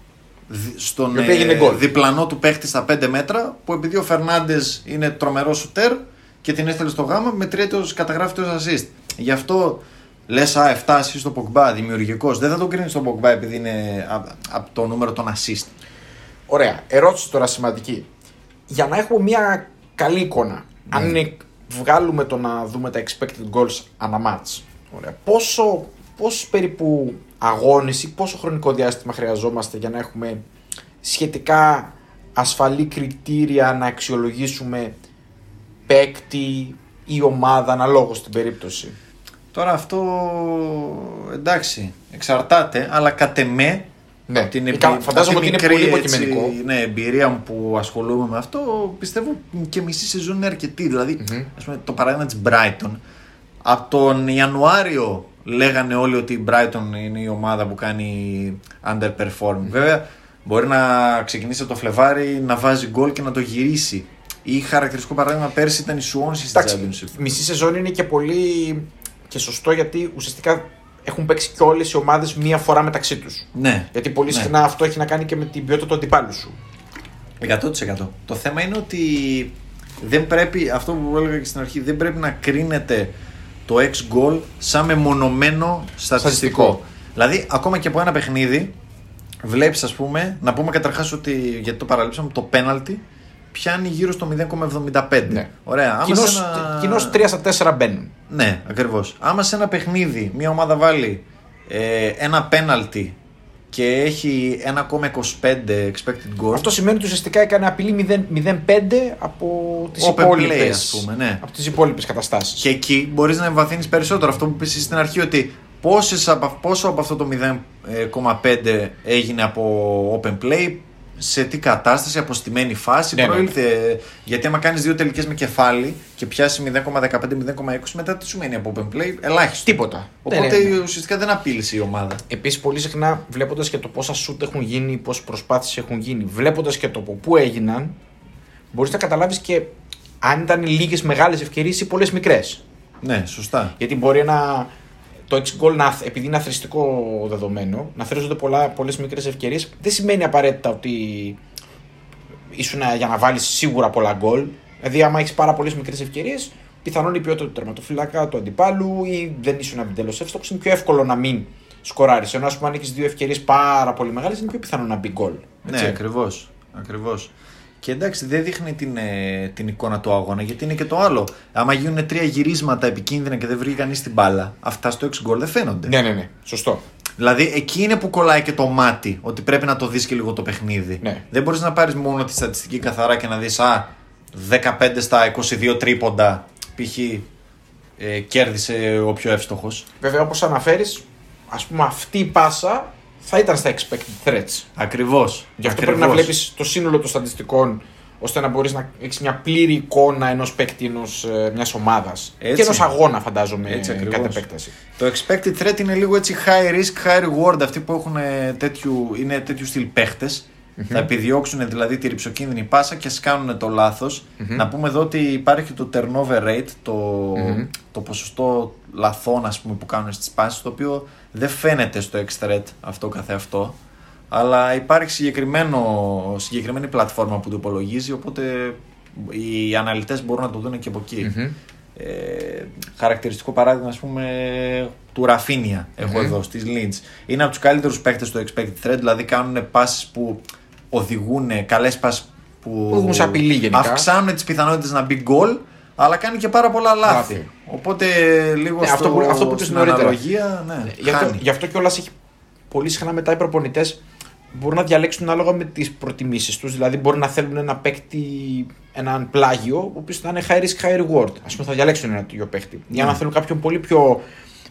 δι- στον Η οποία έγινε ε, γκολ. διπλανό του παίχτη στα 5 μέτρα, που επειδή ο Φερνάντες είναι τρομερός σουτέρ και την έστελε στο γάμα, μετριέται ως καταγράφεται ω assist. Γι' αυτό λες, Α, 7 assist στο Πογμπά, δημιουργικός. Δεν θα τον κρίνεις στον Πογμπά επειδή είναι από το νούμερο των assist. Ωραία. Ερώτηση τώρα σημαντική. Για να έχουμε μια καλή εικόνα, αν είναι, βγάλουμε το να δούμε τα expected goals ανά match, ωραία, πόσο, πόσο περίπου αγώνες ή πόσο χρονικό διάστημα χρειαζόμαστε για να έχουμε σχετικά ασφαλή κριτήρια να αξιολογήσουμε παίκτη ή ομάδα αναλόγως στην περίπτωση; Τώρα αυτό εντάξει, εξαρτάται, αλλά κατ' εμέ Ναι, από την Ε, επι- κα- φαντάζομαι από τη ότι είναι μικρή, πολύ έτσι, υποκειμενικό. Ναι, εμπειρία μου που ασχολούμαι με αυτό, πιστεύω και μισή σεζόν είναι αρκετή. Δηλαδή, ας πούμε, το παράδειγμα της Brighton, από τον Ιανουάριο λέγανε όλοι ότι η Brighton είναι η ομάδα που κάνει underperform. Βέβαια, μπορεί να ξεκινήσει από το Φλεβάρι να βάζει γκολ και να το γυρίσει. Ή χαρακτηριστικό παράδειγμα πέρσι ήταν η Swansea στη Εντάξει, Championship. μισή σεζόν είναι και πολύ και σωστό γιατί ουσιαστικά έχουν παίξει και όλες οι ομάδες μία φορά μεταξύ τους. Ναι. Γιατί πολύ Ναι. συχνά αυτό έχει να κάνει και με την ποιότητα του αντιπάλου σου. 100%. Το θέμα είναι ότι δεν πρέπει, αυτό που έλεγα και στην αρχή, δεν πρέπει να κρίνεται το ex goal σαν μεμονωμένο στατιστικό. Στατιστικό. Δηλαδή, ακόμα και από ένα παιχνίδι, βλέπεις, ας πούμε, να πούμε καταρχάς ότι γιατί το παραλείψαμε, το penalty πιάνει γύρω στο 0,75. Ναι. Ωραία. Άμα Κοινώς, σε ένα- κοινώς 3 στα 4 μπαίνουν. Ναι, ακριβώς. Άμα σε ένα παιχνίδι μια ομάδα βάλει ε, ένα penalty και έχει 1,25 expected goal. Αυτό σημαίνει ότι ουσιαστικά έκανε απειλή 0 0,5 από τις Open play, υπόλοιπε. ας πούμε, ναι. Από τις υπόλοιπες καταστάσεις. Και εκεί μπορείς να εμβαθύνεις περισσότερο. Αυτό που είπε στην αρχή, ότι πόσες από, πόσο από αυτό το 0,5 έγινε από open play, σε τι κατάσταση, από στημένη φάση Ναι, ναι, προήλθε. Γιατί άμα κάνεις δύο τελικές με κεφάλι και πιάσει 0,15-0,20, μετά τι σου μένει από open play, ελάχιστο. Τίποτα. Οπότε Ναι, ναι, ναι. ουσιαστικά δεν απείλησε η ομάδα. Επίσης, πολύ συχνά βλέποντας και το πόσα σουτ έχουν γίνει, πόσες προσπάθειες έχουν γίνει, βλέποντας και το από πού έγιναν, μπορείς να καταλάβεις και αν ήταν λίγες μεγάλες ευκαιρίες ή πολλές μικρές. Ναι, σωστά. Γιατί μπορεί να, το 6 goal, να, επειδή είναι αθρηστικό δεδομένο, να θρίζονται πολλές μικρές ευκαιρίες, δεν σημαίνει απαραίτητα ότι ήσουν για να βάλεις σίγουρα πολλά γκολ. Δηλαδή, άμα έχεις πάρα πολλές μικρές ευκαιρίες, πιθανόν η ποιότητα του τερματοφυλάκα, του αντιπάλου ή δεν ήσουν επιτέλου εύστοχο, είναι πιο εύκολο να μην σκοράρεις. Ενώ, ας πούμε, αν έχεις δύο ευκαιρίες πάρα πολύ μεγάλες, είναι πιο πιθανό να μπει γκολ. Ναι, ακριβώς. Ακριβώς. Και εντάξει, δεν δείχνει την, ε, την εικόνα του αγώνα γιατί είναι και το άλλο. Άμα γίνουν τρία γυρίσματα επικίνδυνα και δεν βρει κανείς την μπάλα, αυτά στο 6 γκολ δεν φαίνονται. Ναι, ναι, ναι. Σωστό. Δηλαδή εκεί είναι που κολλάει και το μάτι, ότι πρέπει να το δεις και λίγο το παιχνίδι. Ναι. Δεν μπορείς να πάρεις μόνο τη στατιστική καθαρά και να δεις Α, 15 στα 22 τρίποντα π.χ. Ε, κέρδισε ο πιο εύστοχος. Βέβαια, όπως αναφέρεις, ας πούμε, αυτή η πάσα θα ήταν στα expected threats. Ακριβώς. Γι' αυτό πρέπει να βλέπεις το σύνολο των στατιστικών ώστε να μπορείς να έχεις μια πλήρη εικόνα ενός παίκτη ενός, ε, μιας ομάδας Έτσι. και ενός αγώνα, φαντάζομαι, Έτσι ε, ακριβώς. κατ' επέκταση. Το expected threat είναι λίγο έτσι high risk, high reward. Αυτοί που έχουν ε, τέτοιου, είναι τέτοιου στυλ παιχτες Θα επιδιώξουν δηλαδή τη ρηψοκίνδυνη πάσα και σκάνουν το λαθος Να πούμε εδώ ότι υπάρχει το turnover rate, το, το ποσοστό λαθών ας πούμε, που κάνουν στις πάσεις, το οποίο δεν φαίνεται στο X threat αυτό καθεαυτό. Αλλά υπάρχει συγκεκριμένο, συγκεκριμένη πλατφόρμα που το υπολογίζει, οπότε οι αναλυτές μπορούν να το δουν και από εκεί. Ε, χαρακτηριστικό παράδειγμα, ας πούμε, του Ραφίνια έχω εδώ στις Lynch. Είναι από τους καλύτερους παίκτες στο expected threat, δηλαδή κάνουν πάσει που οδηγούν, καλές πάσει που οδηγούν σε απειλή γενικά. αυξάνουν τις πιθανότητες να μπει γκολ, αλλά κάνει και πάρα πολλά λάθη. Λάθη. Οπότε λίγο Ναι, στο, αυτό που- αυτό που είπες στην νωρίτερα. αναλογία, ναι, Γι' αυτό, χάνει. γι' αυτό κιόλας έχει πολύ συχνά μετά οι προπονητές μπορούν να διαλέξουν ανάλογα με τις προτιμήσεις τους. Δηλαδή, μπορεί να θέλουν ένα παίκτη, έναν πλάγιο, ο οποίος θα είναι high risk, high reward. Α πούμε, θα διαλέξουν ένα τέτοιο παίκτη. Για Ναι. να θέλουν κάποιον πολύ πιο.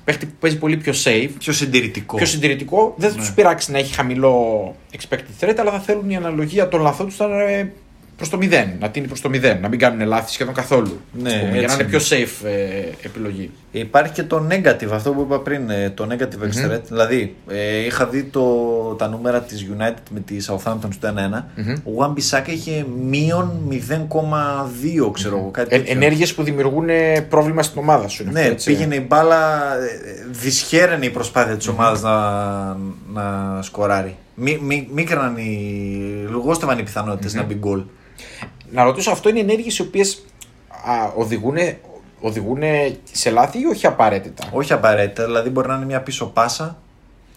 παίκτη που παίζει πολύ πιο safe, Πιο συντηρητικό. πιο συντηρητικό. Δεν θα Ναι. του πειράξει να έχει χαμηλό expected threat, αλλά θα θέλουν η αναλογία των λαθών τους να είναι προς το μηδέν. Να τίνει προς το μηδέν. Να μην κάνουν λάθη σχεδόν καθόλου. Ναι, ας πούμε, για να έτσι είναι πιο safe ε, επιλογή. Υπάρχει και το negative, αυτό που είπα πριν, ε, το negative extra threat. Δηλαδή, ε, είχα δει το, τα νούμερα της United με τη Southampton στο 1-1. Ο Wan Bissaka είχε μείον 0,2, ξέρω εγώ, κάτι Ε, τέτοιο. Ενέργειες που δημιουργούν ε, πρόβλημα στην ομάδα σου. είναι Ναι, αυτό, έτσι. πήγαινε η μπάλα, ε, δυσχέραινε η προσπάθεια της ομάδας να, να σκοράρει. Μí, μí, μίκραναν οι, λιγόστευαν οι πιθανότητες να μπει γκολ. Να ρωτήσω, αυτό είναι ενέργειες οι οποίες οδηγούν, οδηγούν σε λάθη ή όχι απαραίτητα; Όχι απαραίτητα, δηλαδή μπορεί να είναι μια πίσω πάσα.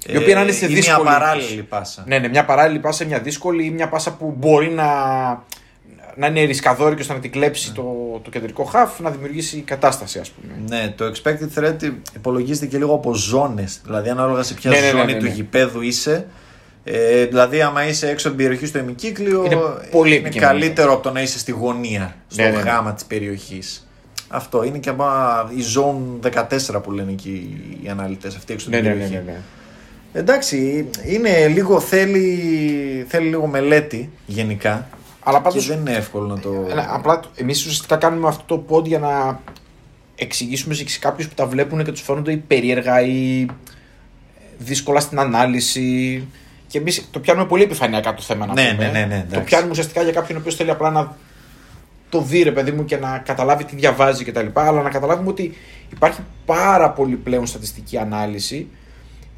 Η οποία να είναι σε ή δύσκολη μια παράλληλη πάσα. Ναι, ναι, μια παράλληλη πάσα, μια δύσκολη ή μια πάσα που μπορεί να, να είναι ρισκαδόρη και ώστε να την κλέψει το, το κεντρικό χαφ, να δημιουργήσει κατάσταση, ας πούμε. Ναι, το expected threat υπολογίζεται και λίγο από ζώνες. Δηλαδή, ανάλογα σε ποια Ναι, ναι, ναι, ζώνη ναι, του ναι. γηπέδου είσαι. Ε, δηλαδή, άμα είσαι έξω από την περιοχή στο ημικύκλιο, Είναι πολύ είναι επικίνδυνο. καλύτερο από το να είσαι στη γωνία, στο Ναι, ναι, ναι. γάμα της περιοχής. Αυτό είναι και από η zone 14 που λένε εκεί οι αναλυτές, αυτή έξω από Ναι, την ναι, ναι, περιοχή. ναι, ναι. Εντάξει, είναι λίγο, θέλει, θέλει λίγο μελέτη γενικά. Αλλά Και πάντως, δεν είναι εύκολο να το. Ναι, απλά εμείς ουσιαστικά κάνουμε αυτό το pod για να εξηγήσουμε σε κάποιους που τα βλέπουν και τους φαίνονται ή περίεργα ή δύσκολα στην ανάλυση. Και εμείς το πιάνουμε πολύ επιφανειακά το θέμα να Ναι, πούμε. ναι, ναι, ναι, το εντάξει. πιάνουμε ουσιαστικά για κάποιον ο οποίος θέλει απλά να το δει, ρε παιδί μου, και να καταλάβει τι διαβάζει κτλ. Αλλά να καταλάβουμε ότι υπάρχει πάρα πολύ πλέον στατιστική ανάλυση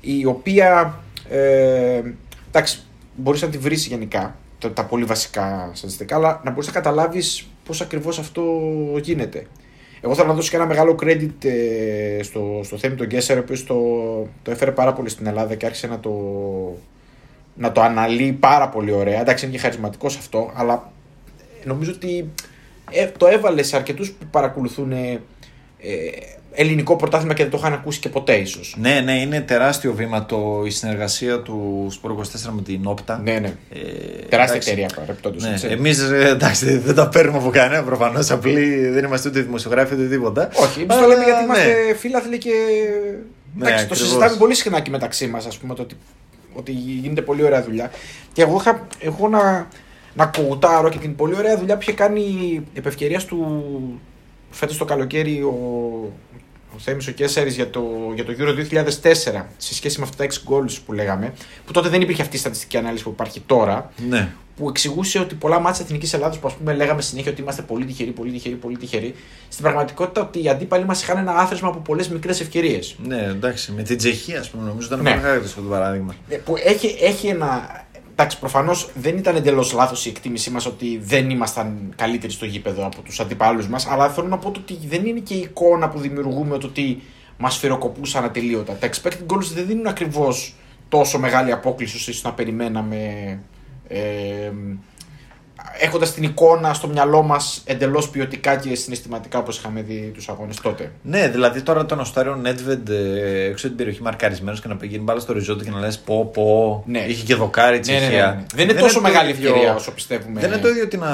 η οποία. Ε, εντάξει, μπορείς να τη βρεις γενικά τα, τα πολύ βασικά στατιστικά, αλλά να μπορείς να καταλάβεις πώς ακριβώς αυτό γίνεται. Εγώ θέλω να δώσω και ένα μεγάλο credit ε, στο, στο Θέμη τον Γκέσσερ, ο οποίος το, το έφερε πάρα πολύ στην Ελλάδα και άρχισε να το, να το αναλύει πάρα πολύ ωραία. Εντάξει, είναι και χαρισματικό αυτό, αλλά νομίζω ότι ε, το έβαλες σε αρκετούς που παρακολουθούν ε, ε, ελληνικό πρωτάθλημα και δεν το είχαν ακούσει και ποτέ, ίσως. Ναι, ναι, είναι τεράστιο βήμα το, η συνεργασία του Sport 24 με την Όπτα. Ναι, ναι. Ε, Τεράστια εντάξει, εταιρεία παρεπτόντως. Ναι, Εμείς εντάξει δεν τα παίρνουμε από κανένα προφανώς. Απλοί δεν είμαστε ούτε δημοσιογράφοι ούτε τίποτα. Όχι, εμείς το Αλλά, λέμε γιατί ναι. είμαστε φίλαθλοι και. Ναι, Εντάξει, το ακριβώς. συζητάμε πολύ συχνά και μεταξύ μας, ας πούμε, το ότι, ότι γίνεται πολύ ωραία δουλειά. Και εγώ είχα εγώ να, να κοουτάρω και την πολύ ωραία δουλειά που είχε κάνει επ' ευκαιρίας του φέτος το καλοκαίρι ο, ο Θέμης ο Κέσσαρης για το, για το Euro 2004 σε σχέση με αυτά τα 6 goals που λέγαμε, που τότε δεν υπήρχε αυτή η στατιστική ανάλυση που υπάρχει τώρα, Ναι. που εξηγούσε ότι πολλά μάτια Εθνικής Ελλάδα που ας πούμε λέγαμε συνέχεια ότι είμαστε πολύ τυχεροί, πολύ τυχεροί, πολύ τυχεροί. Στην πραγματικότητα ότι οι αντίπαλοι μας είχαν ένα άθροισμα από πολλές μικρές ευκαιρίες. ναι, εντάξει. Με την Τσεχία, ας πούμε, νομίζω ήταν Ναι. πολύ χαρακτηριστικό αυτό το παράδειγμα. Που έχει, έχει ένα. Εντάξει, προφανώς δεν ήταν εντελώς λάθος η εκτίμησή μας ότι δεν ήμασταν καλύτεροι στο γήπεδο από τους αντιπάλους μας, αλλά θέλω να πω ότι δεν είναι και η εικόνα που δημιουργούμε το ότι μας φυροκοπούσαν ατελείωτα. Τα expected goals δεν δίνουν ακριβώς τόσο μεγάλη απόκληση όσο να περιμέναμε. Ε, Έχοντας την εικόνα στο μυαλό μας εντελώς ποιοτικά και συναισθηματικά όπως είχαμε δει τους αγώνες τότε. Ναι, δηλαδή τώρα τον Οστάριο Νέτβεντ ε, έξω από την περιοχή μαρκαρισμένος και να πηγαίνει μπάλα στο ριζόντο και να λες πω πω. Ναι. Είχε και δοκάρι η Ναι, ναι, ναι, Τσεχία. ναι. Δεν είναι τόσο το μεγάλη ίδιο- ευκαιρία όσο πιστεύουμε. Δεν είναι το ίδιο ότι να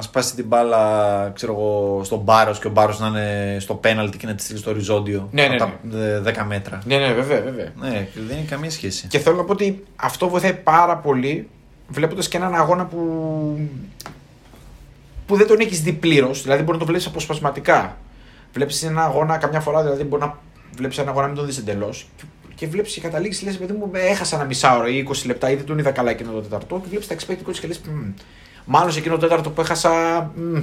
σπάσει την μπάλα ξέρω εγώ, στον Μπάρος και ο Μπάρος να είναι στο πέναλτι και να τη στείλει στο οριζόντιο Ναι, ναι, από τα ε, 10 μέτρα. Ναι, ναι, βέβαια, βέβαια. Ναι, δεν έχει καμία σχέση. Και θέλω να πω ότι αυτό βοηθάει πάρα πολύ βλέποντας και έναν αγώνα που, που δεν τον έχεις δει πλήρως. Δηλαδή μπορεί να το βλέπεις αποσπασματικά. Βλέπεις ένα αγώνα καμιά φορά, δηλαδή μπορεί να βλέπεις ένα αγώνα να μην τον δεις εντελώς. Και, και βλέπεις και καταλήγεις, λες, παιδί μου, ε, έχασα ένα μισάωρο ή 20 λεπτά ή δεν τον είδα καλά εκείνο το τέταρτο. Και βλέπεις τα expected goals και λες, μάλλον σε εκείνο το τέταρτο που έχασα. μ,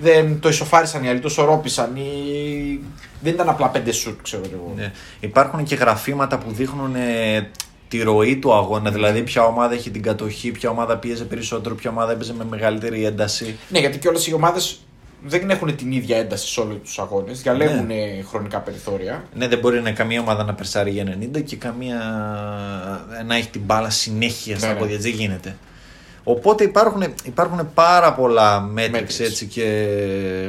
δεν το ισοφάρισαν οι άλλοι, το σωρόπησαν ή δεν ήταν απλά πέντε σουτ, ξέρω εγώ. Ναι. Υπάρχουν και γραφήματα που δείχνουν ε, τη ροή του αγώνα. Δηλαδή, ποια ομάδα έχει την κατοχή, ποια ομάδα πίεζε περισσότερο, ποια ομάδα έπαιζε με μεγαλύτερη ένταση. Ναι, γιατί και όλε οι ομάδες δεν έχουν την ίδια ένταση σε όλους τους αγώνες. Διαλέγουν χρονικά περιθώρια. Ναι, δεν μπορεί να καμία ομάδα να περσάρει για 90 και καμία να έχει την μπάλα συνέχεια στα Ναι, ναι. πόδια. Δεν γίνεται. Οπότε υπάρχουν, υπάρχουν πάρα πολλά μέτρηξ Metrics. έτσι και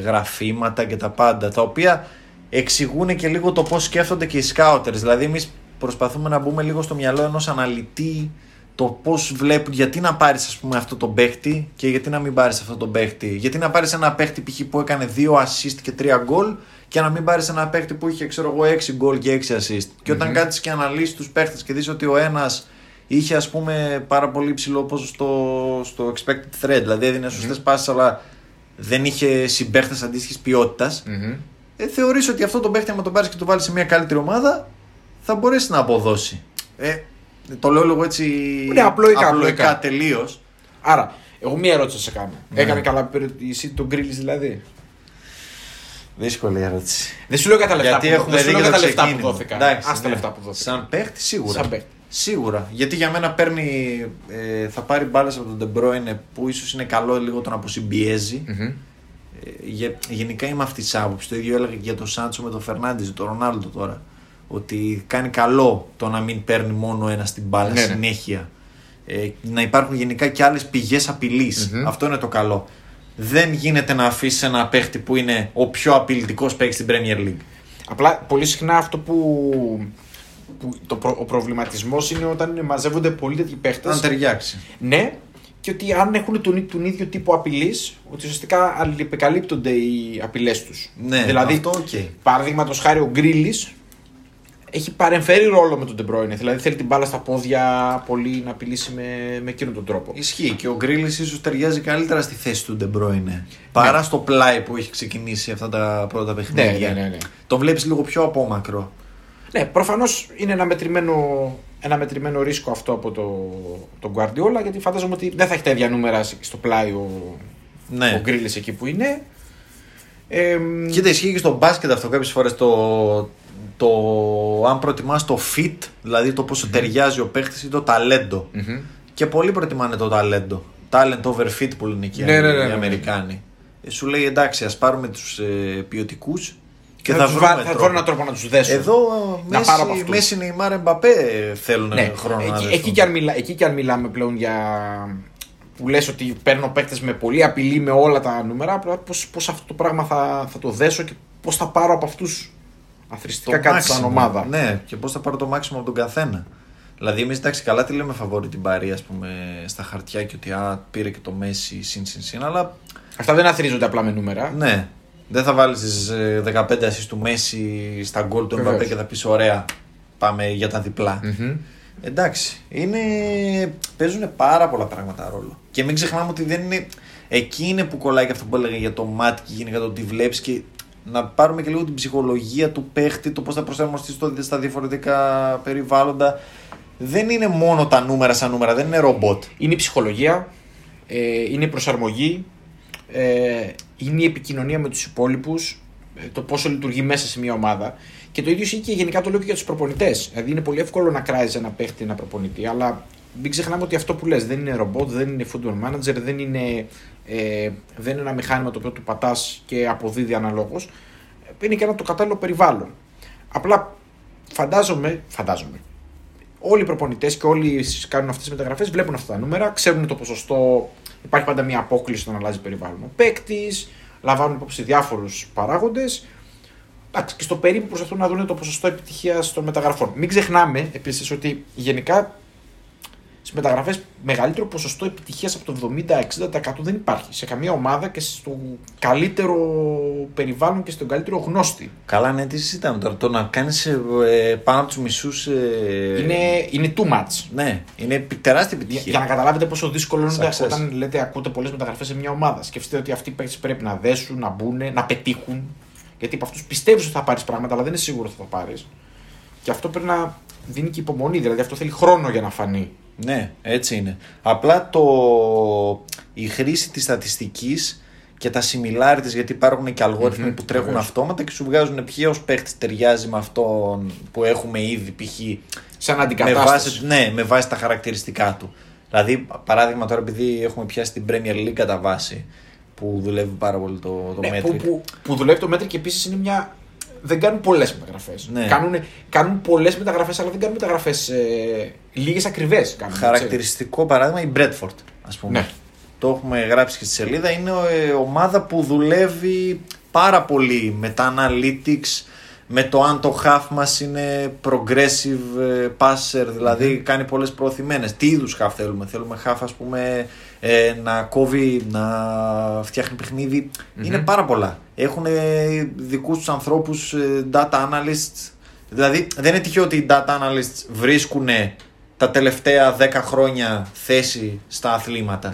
γραφήματα και τα πάντα τα οποία εξηγούν και λίγο το πώς σκέφτονται και οι scouters. Δηλαδή εμείς προσπαθούμε να μπούμε λίγο στο μυαλό ενός αναλυτή το πώς βλέπουν, γιατί να πάρεις ας πούμε αυτό το παίχτη και γιατί να μην πάρεις αυτό το παίχτη. Γιατί να πάρεις ένα παίχτη π.χ. που έκανε 2 assist και 3 γκολ και να μην πάρεις ένα παίχτη που είχε ξέρω εγώ 6 γκολ και 6 assist. Και όταν κάτσεις και αναλύσεις τους παίχτες και δεις ότι ο ένας είχε ας πούμε πάρα πολύ ψηλό ποσοστό στο expected threat, δηλαδή έδινε σωστές πάσεις αλλά δεν είχε συμπαίχτες αντίστοιχης ποιότητας ε, θεωρείς ότι αυτό το παίχτη άμα τον πάρεις και το βάλεις σε μια καλύτερη ομάδα θα μπορέσει να αποδώσει. Ε, το λέω λίγο έτσι Ναι, απλοϊκά, απλοϊκά. τελείως. Άρα, εγώ μία ερώτηση θα σε κάνω. Ναι. Έκανε καλά περιπτώση τον Γκρίλι δηλαδή; Δύσκολη ερώτηση. Δεν σου λέω για τα λεφτά Γιατί που, έχουμε δεν σου δει λέω και για το τα λεφτά που ξεκίνημα. δόθηκαν. Εντάξει, Ας τα ναι. λεφτά που δόθηκαν. Σαν παίχτη σίγουρα. Σαν παίχτη. Σίγουρα. Γιατί για μένα παίρνει, ε, θα πάρει μπάλες από τον Ντεμπρόινε που ίσως είναι καλό λίγο το να αποσυμπιέζει. Μμμ. Ε, γε- γενικά είμαι αυτής της άποψης. Το ίδιο έλεγα και για τον Σάντσο με τον Φερνάνδη, τον Ρονάλντο τώρα. Ότι κάνει καλό το να μην παίρνει μόνο ένα στην μπάλα Ναι, ναι. συνέχεια. Ε, να υπάρχουν γενικά και άλλες πηγές Μμμ. Αυτό είναι το καλό. Δεν γίνεται να αφήσεις ένα παίχτη που είναι ο πιο απειλητικός παίκτης στην Premier League. Απλά πολύ συχνά αυτό που, που το προ, ο προβληματισμός είναι όταν μαζεύονται πολλοί τέτοιοι παίχτες. Αν ταιριάξει. Ναι, και ότι αν έχουν τον, τον ίδιο τύπο απειλής, ότι ουσιαστικά αλληλεπικαλύπτονται οι απειλές τους. Ναι, δηλαδή, αυτό οκ. παραδείγματος χάρη ο Γκρίλις έχει παρεμφερή ρόλο με τον Ντεμπρόινε. Δηλαδή θέλει την μπάλα στα πόδια πολύ να απειλήσει με, με εκείνον τον τρόπο. Ισχύει και ο Γκρίλις ίσως ταιριάζει καλύτερα στη θέση του Ντεμπρόινε. Παρά στο πλάι που έχει ξεκινήσει αυτά τα πρώτα παιχνίδια. Ναι, ναι, ναι, ναι. Το βλέπεις λίγο πιο απόμακρο. Ναι, προφανώς είναι ένα μετρημένο, ένα μετρημένο ρίσκο αυτό από το, τον Guardiola γιατί φαντάζομαι ότι δεν θα έχει τα ίδια νούμερα στο πλάι ο, Ναι. ο Γκρίλις εκεί που είναι. Ε, Κοίτα, ισχύει και στο μπάσκετ αυτό κάποιες φορές το, το αν προτιμάς το fit, δηλαδή το πόσο ταιριάζει ο παίχτης ή το ταλέντο. μμμ. Και πολλοί προτιμάνε το ταλέντο. Talent over fit που λένε εκεί Ναι, ναι, ναι, οι ναι. Αμερικάνοι. Ε, σου λέει εντάξει, ας πάρουμε τους ε, ποιοτικούς και θα, θα, τους βρούμε. βά- θα τρόπο. βρω έναν τρόπο να τους δέσω. Εδώ Να Μέση, πάρω από αυτούς. Μέση Νεϊμάρ Εμπαπέ θέλουν ναι, χρόνο να εκεί, δεχτούν. εκεί, και αν μιλά, εκεί και αν μιλάμε πλέον για. που λες ότι παίρνω παίκτες με πολύ απειλή με όλα τα νούμερα, απλά πώς, πώς αυτό το πράγμα θα, θα το δέσω και πώς θα πάρω από αυτούς αθρηστικά κάτι σαν maximum. ομάδα. Ναι, και πώς θα πάρω το μάξιμο από τον καθένα. Δηλαδή, εμείς εντάξει, καλά τη λέμε φαβόρη την Παρή, ας πούμε, στα χαρτιά και ότι α, πήρε και το Μέση συν συν συν, αλλά Αυτά δεν αθρίζονται απλά με νούμερα. ναι, δεν θα βάλεις τι 15 assist του Μέση στα γκολ του Βεβαίως. Εμπαπέ και θα πεις ωραία, πάμε για τα διπλά. Μμμ. Εντάξει, είναι... παίζουν πάρα πολλά πράγματα ρόλο. Και μην ξεχνάμε ότι δεν είναι. Εκεί είναι που κολλάει και αυτό που έλεγα για το μάτι και γενικά το ότι βλέπεις και να πάρουμε και λίγο την ψυχολογία του παίχτη, το πώς θα προσαρμοστεί στο- στα διαφορετικά περιβάλλοντα. Δεν είναι μόνο τα νούμερα σαν νούμερα, δεν είναι ρομπότ. Είναι η ψυχολογία, ε, είναι η προσαρμογή, ε, είναι η επικοινωνία με τους υπόλοιπους, ε, το πόσο λειτουργεί μέσα σε μια ομάδα. Και το ίδιο ισχύει και γενικά το λέω και για τους προπονητές. Δηλαδή είναι πολύ εύκολο να κράζεις ένα παίχτη, ένα προπονητή, αλλά μην ξεχνάμε ότι αυτό που λες δεν είναι ρομπότ, δεν είναι football manager, δεν είναι, ε, δεν είναι ένα μηχάνημα το οποίο του πατάς και αποδίδει αναλόγως. Ε, Είναι και ένα το κατάλληλο περιβάλλον. Απλά φαντάζομαι, φαντάζομαι, όλοι οι προπονητές και όλοι όσοι κάνουν αυτές τις μεταγραφές βλέπουν αυτά τα νούμερα, ξέρουν το ποσοστό. Υπάρχει πάντα μια απόκληση όταν αλλάζει περιβάλλον. Ο παίκτης, λαμβάνουν υπόψη διάφορους παράγοντες. Και στο περίπου προσπαθούν να δουν το ποσοστό επιτυχίας των μεταγραφών. Μην ξεχνάμε επίσης ότι γενικά στις μεταγραφές μεγαλύτερο ποσοστό επιτυχίας από το 70-60% δεν υπάρχει σε καμία ομάδα και στο καλύτερο περιβάλλον και στον καλύτερο γνώστη. Καλά, ναι, τι συζητάμε τώρα. Το να κάνεις πάνω από τους μισούς. Είναι, είναι too much. Ναι, είναι επι- τεράστια Για, επιτυχία. για να καταλάβετε πόσο δύσκολο είναι Success. όταν λέτε ακούτε πολλές μεταγραφές σε μια ομάδα. Σκεφτείτε ότι αυτοί οι παίκτε πρέπει να δέσουν, να μπουν, να πετύχουν. Γιατί από αυτούς πιστεύεις ότι θα πάρεις πράγματα, αλλά δεν είναι σίγουρο ότι θα πάρεις. Και αυτό πρέπει να δίνει και υπομονή. Δηλαδή αυτό θέλει χρόνο για να φανεί. Ναι, έτσι είναι. Απλά το... η χρήση της στατιστικής και τα similarities, γιατί υπάρχουν και αλγόριθμοι Μμμ, που τρέχουν βεβαίως. αυτόματα και σου βγάζουν ποιος παίχτης ταιριάζει με αυτόν που έχουμε ήδη π.χ. Σαν Με αντικατάσταση. βάση, ναι, με βάση τα χαρακτηριστικά του. Δηλαδή, παράδειγμα τώρα επειδή έχουμε πιάσει την Premier League κατά βάση, που δουλεύει πάρα πολύ το, το Ναι, Metric. που, που, που δουλεύει το Metric και επίσης είναι μια. Δεν κάνουν πολλές μεταγραφές. Ναι. Κάνουν, κάνουν πολλές μεταγραφές, αλλά δεν κάνουν μεταγραφές ε, λίγες ακριβές. Χαρακτηριστικό παράδειγμα η Bradford, ας πούμε. Ναι. Το έχουμε γράψει και στη σελίδα. Είναι ε, ομάδα που δουλεύει πάρα πολύ με τα analytics, με το αν το half μας είναι progressive ε, passer, δηλαδη κάνει πολλές προωθημένες. Τι είδους half θέλουμε; Θέλουμε half ας πούμε ε, να κόβει, να φτιάχνει παιχνίδι. Είναι πάρα πολλά. Έχουν δικούς τους ανθρώπους ε, data analysts. Δηλαδή δεν είναι τυχαίο ότι οι data analysts βρίσκουν τα τελευταία 10 χρόνια θέση στα αθληματα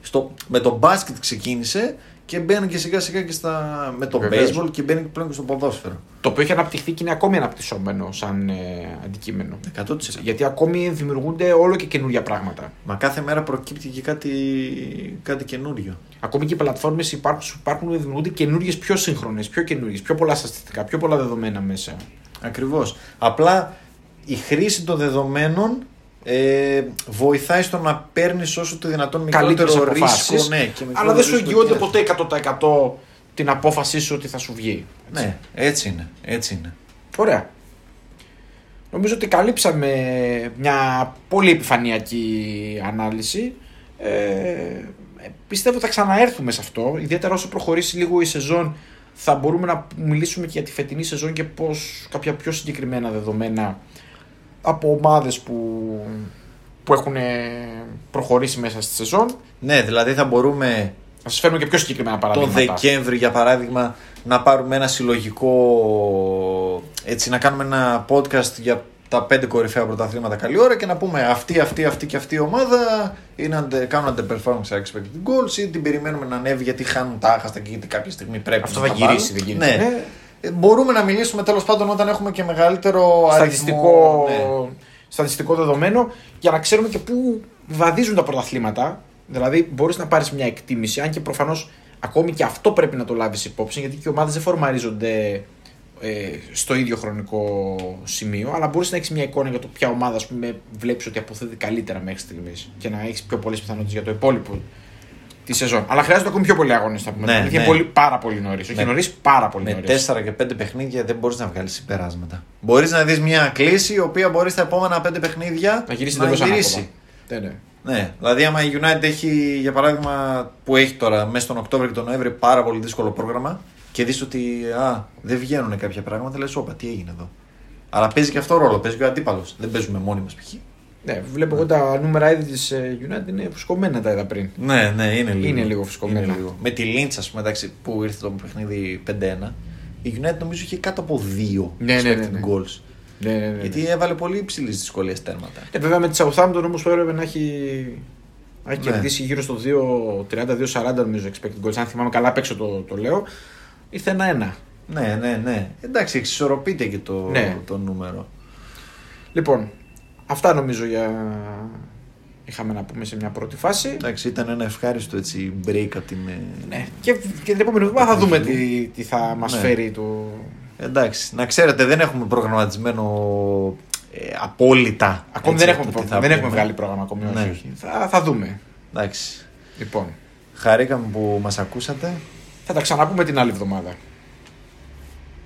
Στο, με το μπάσκετ ξεκίνησε και μπαίνουν και σιγά σιγά και στα, με το Βεβαίως. baseball και μπαίνουν πλέον και στο ποδόσφαιρο. Το οποίο έχει αναπτυχθεί και είναι ακόμη αναπτυσσόμενο σαν ε, αντικείμενο. 100%. Γιατί ακόμη δημιουργούνται όλο και καινούργια πράγματα. Μα κάθε μέρα προκύπτει και κάτι, κάτι καινούριο. Ακόμη και οι πλατφόρμες υπάρχουν, υπάρχουν δημιουργούνται καινούριε, πιο σύγχρονες, πιο καινούριε, πιο πολλά στατιστικά, πιο πολλά δεδομένα μέσα. Ακριβώς. Απλά η χρήση των δεδομένων ε, βοηθάει στο να παίρνεις όσο το δυνατόν Καλύτερες μικρότερο αποφάσεις. ρίσκο. Ναι, και μικρότερο αλλά δεν σου ρίσκο εγγυώνται κέρδους. ποτέ 100% την απόφασή σου ότι θα σου βγει. Έτσι. Ναι, έτσι είναι. Έτσι είναι. Ωραία. Νομίζω ότι καλύψαμε μια πολύ επιφανειακή ανάλυση. Ε, πιστεύω ότι θα ξαναέρθουμε σε αυτό. Ιδιαίτερα όσο προχωρήσει λίγο η σεζόν θα μπορούμε να μιλήσουμε και για τη φετινή σεζόν και πώς κάποια πιο συγκεκριμένα δεδομένα από ομάδες που, που έχουν προχωρήσει μέσα στη σεζόν. Ναι, δηλαδή θα μπορούμε Να σας φέρουμε και πιο συγκεκριμένα τον παραδείγματα. Δεκέμβρη για παράδειγμα να πάρουμε ένα συλλογικό έτσι να κάνουμε ένα podcast για τα πέντε κορυφαία πρωταθλήματα καλή ώρα και να πούμε αυτή, αυτή, αυτή και αυτή η ομάδα είναι, αντε- κάνουν underperformance σε expected goals ή την περιμένουμε να ανέβει γιατί χάνουν τα άχαστα και γιατί κάποια στιγμή πρέπει Αυτό να θα τα βάλουν. γυρίσει, δεν γίνεται. Ναι. Ναι. Ε, Μπορούμε να μιλήσουμε τέλος πάντων όταν έχουμε και μεγαλύτερο στατιστικό, αριθμό. Ναι. στατιστικό δεδομένο για να ξέρουμε και πού βαδίζουν τα πρωταθλήματα. Δηλαδή, μπορείς να πάρεις μια εκτίμηση, αν και προφανώς ακόμη και αυτό πρέπει να το λάβεις υπόψη, γιατί και οι ομάδες δεν φορμαρίζονται ε, στο ίδιο χρονικό σημείο, αλλά μπορείς να έχεις μια εικόνα για το ποια ομάδα βλέπεις ότι αποδίδει καλύτερα μέχρι στιγμής και να έχεις πιο πολλές πιθανότητες για το υπόλοιπο τη σεζόν. Αλλά χρειάζεται ακόμη πιο πολλοί αγώνες, θα πούμε. Ναι, Γιατί ναι. Είναι πολύ, πάρα πολύ νωρίς. Όχι Ναι. νωρίς, πάρα πολύ Με νωρίς. 4 και 5 παιχνίδια δεν μπορείς να βγάλεις συμπεράσματα. Μπορείς να δεις μια κλίση η οποία μπορείς στα επόμενα 5 παιχνίδια Να γυρίσει να τελείως γυρίσει. ανάποδα. Ναι, ναι. Ναι, δηλαδή άμα η United έχει για παράδειγμα που έχει τώρα μέσα στον Οκτώβριο και τον Νοέμβριο πάρα πολύ δύσκολο πρόγραμμα και δεις ότι α, δεν βγαίνουν κάποια πράγματα, λες όπα τι έγινε εδώ. Αλλά παίζει και αυτό ρόλο, παίζει και ο αντίπαλος. Δεν παίζουμε μόνοι μας π.χ. Ναι, βλέπω εγώ τα νούμερα ήδη της United είναι φουσκωμένα τα είδα πριν. Ναι, ναι, είναι λίγο. Είναι λίγο φουσκωμένα. Είναι λίγο. Με τη Lynch, ας πούμε, εντάξει, που ήρθε το παιχνίδι 5-1, η United νομίζω είχε κάτω από 2 Ναι, ναι, ναι, ναι. goals. Ναι, ναι, ναι. Γιατί έβαλε πολύ υψηλής δυσκολία τέρματα. Ε, βέβαια με τη Southampton όμως που έπρεπε να έχει, να έχει Ναι. κερδίσει γύρω στο 2-30-2-40 νομίζω expected goals. Αν θυμάμαι καλά, απ' έξω το, το λέω. Ήρθε ένα-ένα. Ναι, ναι, ναι. Εντάξει, εξισορροπείται και το, Ναι. το νούμερο. Λοιπόν, αυτά νομίζω για. Είχαμε να πούμε σε μια πρώτη φάση. Εντάξει, ήταν ένα ευχάριστο έτσι break από την. ε, Ναι. Και, και την επόμενη εβδομάδα θα δούμε τι, τι θα μας Ναι. φέρει το. Εντάξει, να ξέρετε, δεν έχουμε προγραμματισμένο ε, απόλυτα. Ακόμη έτσι, δεν, έχουμε, το τι προ- θα δεν έχουμε πούμε. βγάλει πρόγραμμα ακόμη. όχι, Ναι. όχι. Θα, θα δούμε. Εντάξει. Λοιπόν, Χαρήκαμε που μας ακούσατε. θα τα ξαναπούμε την άλλη εβδομάδα.